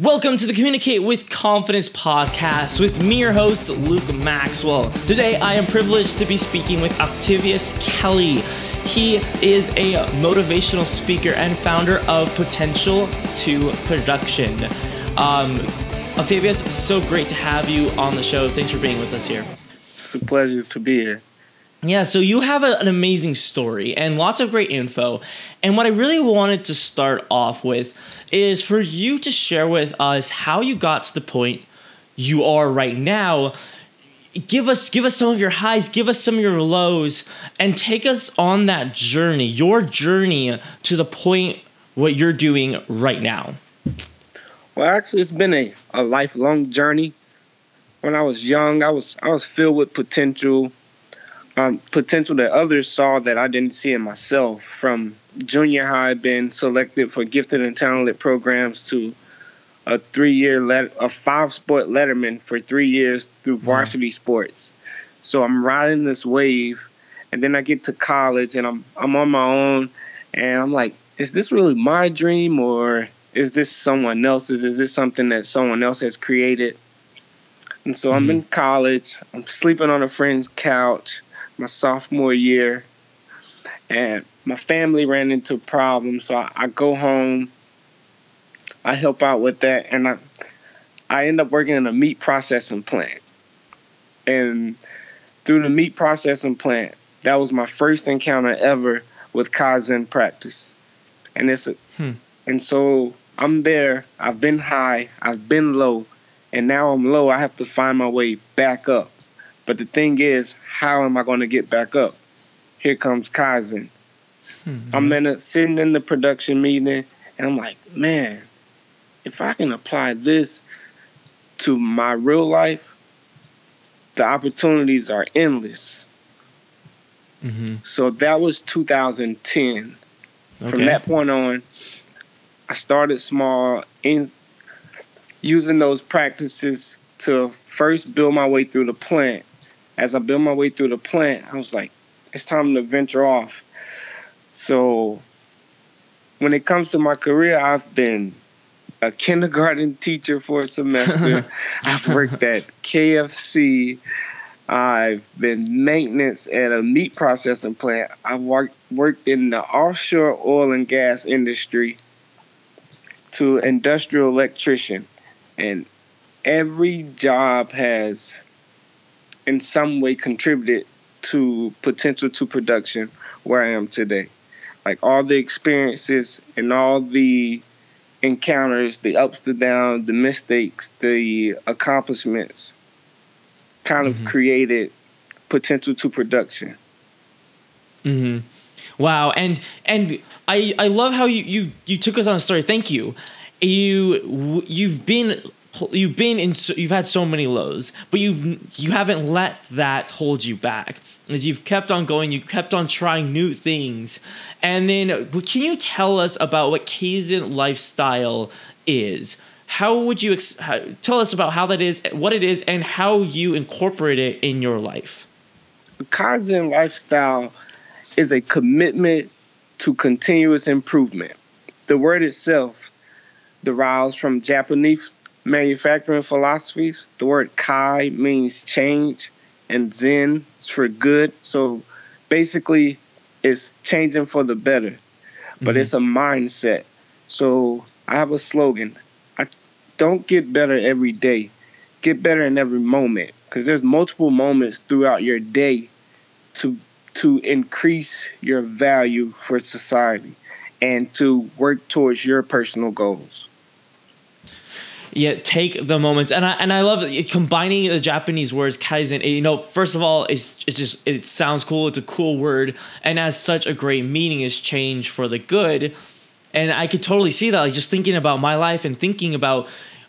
Welcome to the Communicate with Confidence podcast with me, your host, Luke Maxwell. Today, I am privileged to be speaking with Octavius Kelly. He is a motivational speaker and founder of Potential to Production. Um, Octavius, so great to have you on the show. Thanks for being with us here. It's a pleasure to be here. Yeah, so you have a, an amazing story and lots of great info. And what I really wanted to start off with is for you to share with us how you got to the point you are right now. Give us give us some of your highs, give us some of your lows and take us on that journey, your journey to the point what you're doing right now. Well, actually it's been a, a lifelong journey. When I was young, I was I was filled with potential um, potential that others saw that I didn't see in myself. From junior high, been selected for gifted and talented programs to a three-year let a five-sport letterman for three years through varsity wow. sports. So I'm riding this wave, and then I get to college and I'm I'm on my own, and I'm like, is this really my dream or is this someone else's? Is this something that someone else has created? And so mm-hmm. I'm in college. I'm sleeping on a friend's couch my sophomore year, and my family ran into problems. So I, I go home, I help out with that, and I I end up working in a meat processing plant. And through the meat processing plant, that was my first encounter ever with Kaizen practice. And it's a, hmm. and so I'm there, I've been high, I've been low, and now I'm low, I have to find my way back up. But the thing is, how am I going to get back up? Here comes Kaizen. Mm-hmm. I'm in a, sitting in the production meeting, and I'm like, man, if I can apply this to my real life, the opportunities are endless. Mm-hmm. So that was 2010. Okay. From that point on, I started small in using those practices to first build my way through the plant as I built my way through the plant, I was like, it's time to venture off. So when it comes to my career, I've been a kindergarten teacher for a semester. I've worked at KFC. I've been maintenance at a meat processing plant. I've worked worked in the offshore oil and gas industry to industrial electrician. And every job has in some way contributed to potential to production where I am today. Like all the experiences and all the encounters, the ups, the downs, the mistakes, the accomplishments kind mm-hmm. of created potential to production. Mhm. Wow, and and I I love how you you you took us on a story. Thank you. You you've been you've been in so, you've had so many lows but you've you haven't let that hold you back. As you've kept on going you kept on trying new things. And then can you tell us about what kaizen lifestyle is? How would you ex- how, tell us about how that is what it is and how you incorporate it in your life. Kaizen lifestyle is a commitment to continuous improvement. The word itself derives from japanese manufacturing philosophies. The word Kai means change, and Zen is for good. So basically, it's changing for the better, but mm-hmm. it's a mindset. So I have a slogan: I don't get better every day, get better in every moment, because there's multiple moments throughout your day to to increase your value for society and to work towards your personal goals yeah, take the moments, and I and I love it, combining the Japanese words kaizen. You know, first of all, it's it's just it sounds cool. It's a cool word, and as such a great meaning is change for the good. And I could totally see that, like just thinking about my life and thinking about,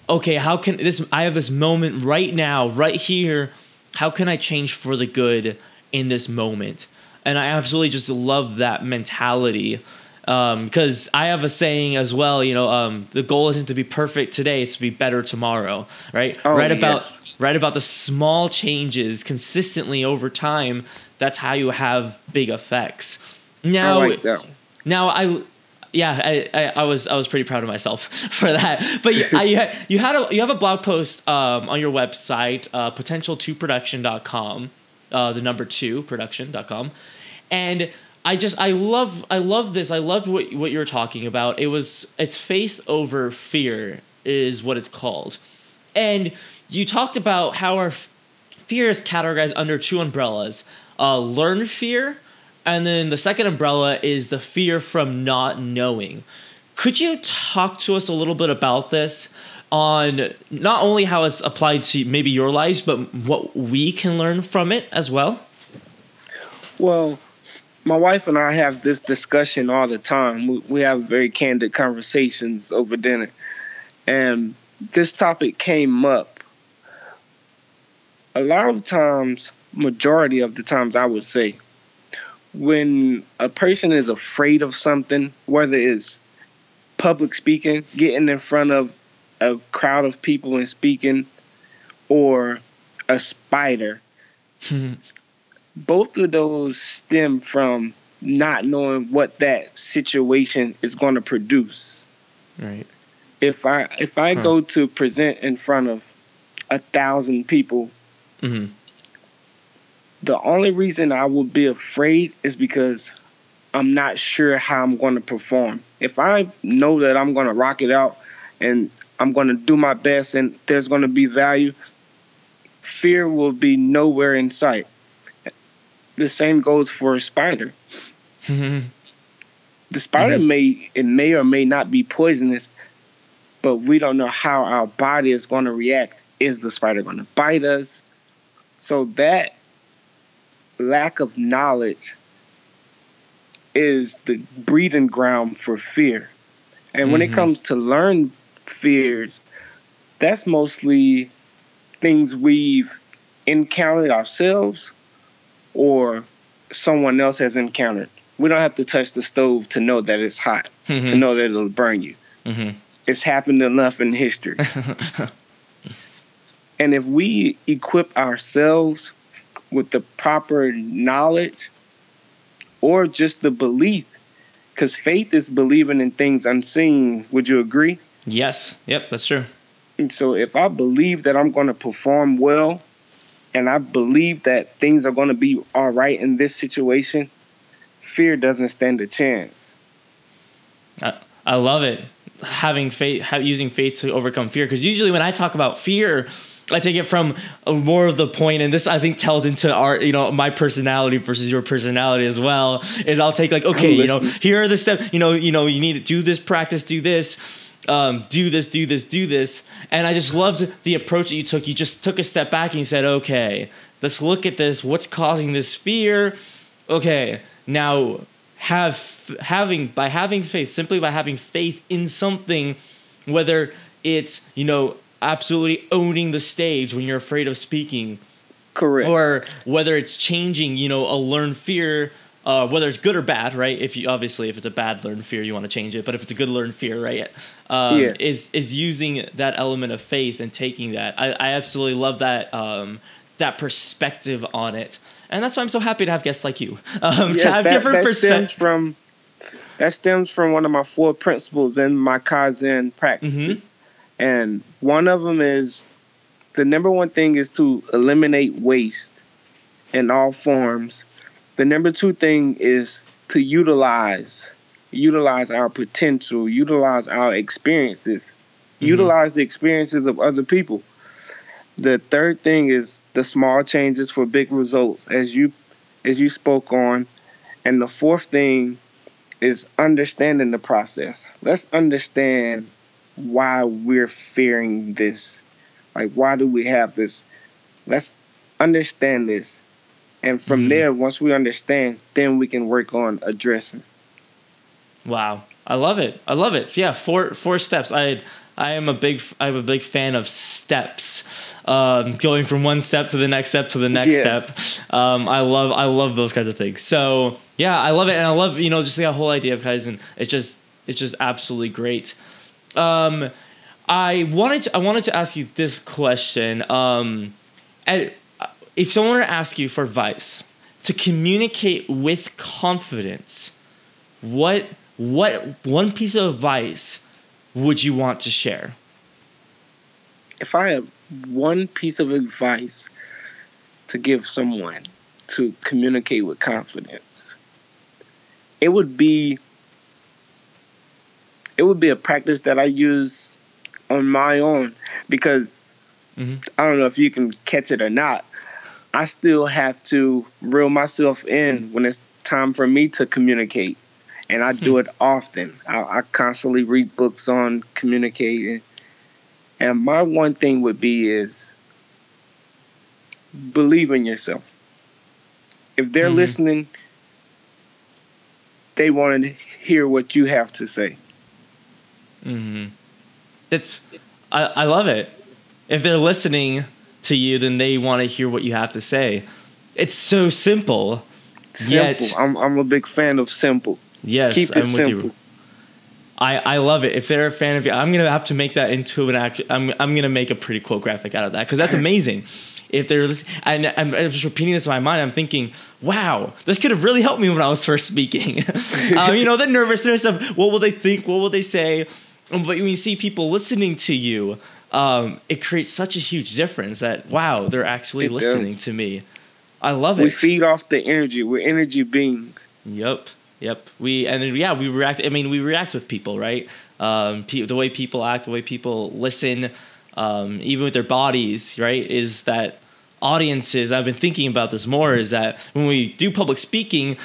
okay, how can this? I have this moment right now, right here. How can I change for the good in this moment? And I absolutely just love that mentality because um, I have a saying as well. You know, um, the goal isn't to be perfect today; it's to be better tomorrow. Right? Oh, right about yes. right about the small changes consistently over time. That's how you have big effects. Now, I like now I yeah, I, I, I, was I was pretty proud of myself for that. But you, I, had, you had a you have a blog post um, on your website, uh, potential2production.com, uh, the number two production.com, and I just I love I love this. I loved what what you're talking about. It was it's faith over fear is what it's called, and you talked about how our fear is categorized under two umbrellas: uh, learn fear and then the second umbrella is the fear from not knowing. Could you talk to us a little bit about this on not only how it's applied to maybe your lives, but what we can learn from it as well? Well, my wife and I have this discussion all the time. We, we have very candid conversations over dinner. And this topic came up. A lot of times, majority of the times, I would say, when a person is afraid of something, whether it's public speaking, getting in front of a crowd of people and speaking, or a spider, both of those stem from not knowing what that situation is going to produce. Right. If I if I huh. go to present in front of a thousand people, mm-hmm the only reason I would be afraid is because I'm not sure how I'm going to perform. If I know that I'm going to rock it out and I'm going to do my best and there's going to be value, fear will be nowhere in sight. The same goes for a spider. Mm-hmm. The spider mm-hmm. may it may or may not be poisonous, but we don't know how our body is going to react. Is the spider going to bite us? So that lack of knowledge is the breeding ground for fear. And mm-hmm. when it mm-hmm. comes to learn fears, that's mostly things we've encountered ourselves or someone else has encountered. We don't have to touch the stove to know that it's hot, mm-hmm. to know that it'll burn you. Mm-hmm. It's happened enough in history. and if we equip ourselves with the proper knowledge or just the belief because faith is believing in things unseen would you agree yes yep that's true and so if i believe that i'm going to perform well and i believe that things are going to be all right in this situation fear doesn't stand a chance i, I love it having faith have, using faith to overcome fear because usually when i talk about fear I take it from more of the point, and this I think tells into our, you know, my personality versus your personality as well. Is I'll take like, okay, you know, here are the steps. You know, you know, you need to do this, practice, do this, um, do this, do this, do this, and I just loved the approach that you took. You just took a step back and you said, okay, let's look at this. What's causing this fear? Okay, now have having by having faith, simply by having faith in something, whether it's you know absolutely owning the stage when you're afraid of speaking. Correct. Or whether it's changing, you know, a learned fear, uh, whether it's good or bad, right? If you obviously if it's a bad learned fear, you want to change it. But if it's a good learned fear, right? Um, is is using that element of faith and taking that. I, I absolutely love that um, that perspective on it, and that's why I'm so happy to have guests like you um, yes, to have that, different perspectives. From that stems from one of my four principles in my Kaizen practices. Mm-hmm. And one of them is the number one thing is to eliminate waste in all forms. The number two thing is to utilize utilize our potential, utilize our experiences, mm-hmm. utilize the experiences of other people. The third thing is the small changes for big results as you as you spoke on. And the fourth thing is understanding the process. Let's understand why we're fearing this. Like, why do we have this? Let's understand this. And from mm-hmm. there, once we understand, then we can work on addressing. Wow. I love it. I love it. Yeah, four four steps. I I am a big I'm a big fan of steps. Um, going from one step to the next step to the next yes. step. Um, I love I love those kinds of things. So yeah, I love it, and I love you know just the whole idea of Kaizen. It's just it's just absolutely great. Um, I wanted to, I wanted to ask you this question. Um, at, if someone were to ask you for advice to communicate with confidence, what what one piece of advice would you want to share? If I have one piece of advice to give someone to communicate with confidence, it would be it would be a practice that I use on my own because mm-hmm. I don't know if you can catch it or not. I still have to reel myself in when it's time for me to communicate, and I do hmm. it often. I, I constantly read books on communicating, and my one thing would be is believe in yourself. If they're mm-hmm. listening, they want to hear what you have to say. Mm-hmm. It's I, I love it. If they're listening to you, then they want to hear what you have to say. It's so simple. Simple. Yet, I'm I'm a big fan of simple. Yes, Keep it I'm simple. with you. I, I love it. If they're a fan of you, I'm gonna have to make that into an act. I'm I'm gonna make a pretty cool graphic out of that because that's amazing. If they're listening, and I'm, I'm, just repeating this in my mind, I'm thinking, wow, this could have really helped me when I was first speaking. um, you know, the nervousness of what will they think, what will they say, but when you see people listening to you, um, it creates such a huge difference that wow, they're actually it listening does. to me. I love it. We feed off the energy. We're energy beings. Yep. Yep. We and then, yeah, we react. I mean, we react with people, right? Um, pe- the way people act, the way people listen, um, even with their bodies, right? Is that audiences? I've been thinking about this more. Is that when we do public speaking,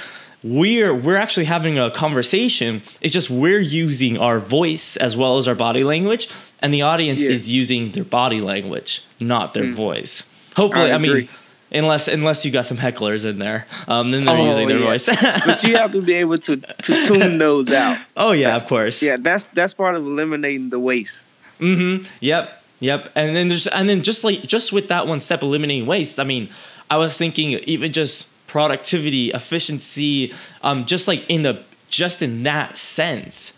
we're we're actually having a conversation. It's just we're using our voice as well as our body language, and the audience yeah. is using their body language, not their mm. voice. Hopefully, I, I mean unless unless you got some hecklers in there, um, then they're oh, using their yeah. voice. but you have to be able to to tune those out. Oh yeah, of course. Yeah, that's that's part of eliminating the waste. Mm-hmm. Yep. Yep. And then just and then just like just with that one step eliminating waste. I mean, I was thinking even just productivity, efficiency, um, just like in the just in that sense,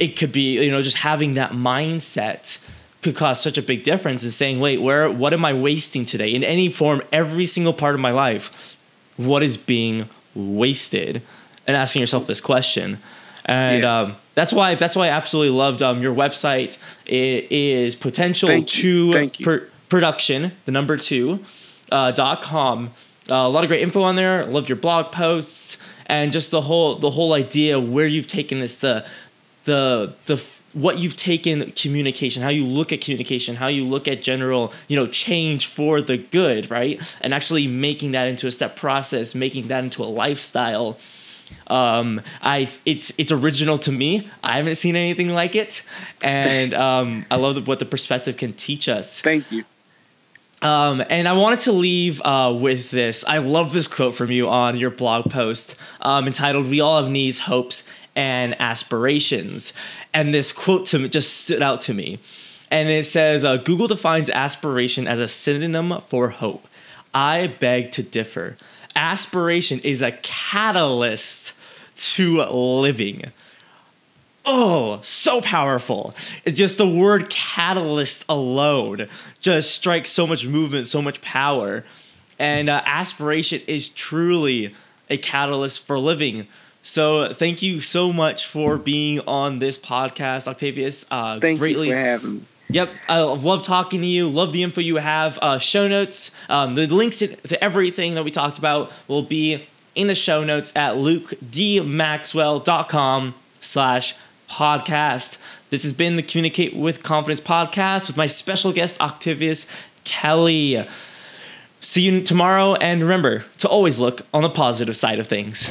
it could be you know just having that mindset could cause such a big difference in saying, wait, where what am I wasting today in any form, every single part of my life? What is being wasted? And asking yourself this question. And um, that's why that's why I absolutely loved um, your website. It is potential Thank to per- production, the number two, uh, dot com uh, a lot of great info on there. I love your blog posts and just the whole the whole idea where you've taken this the the the what you've taken communication how you look at communication how you look at general you know change for the good right? And actually making that into a step process making that into a lifestyle. Um i it's it's original to me. I haven't seen anything like it. And um i love what the perspective can teach us. Thank you. Um, and I wanted to leave uh, with this. I love this quote from you on your blog post um, entitled We All Have Needs, Hopes, and Aspirations. And this quote to me just stood out to me. And it says uh, Google defines aspiration as a synonym for hope. I beg to differ. Aspiration is a catalyst to living oh, so powerful. It's just the word catalyst alone just strikes so much movement, so much power. And uh, aspiration is truly a catalyst for living. So thank you so much for being on this podcast, Octavius. Uh, thank greatly, you for having me. Yep, I love talking to you. Love the info you have. Uh, show notes, um, the links to, to everything that we talked about will be in the show notes at lukedmaxwell.com slash podcast. This has been the Communicate with Confidence podcast with my special guest, Octavius Kelly. See you tomorrow, and remember to always look on the positive side of things.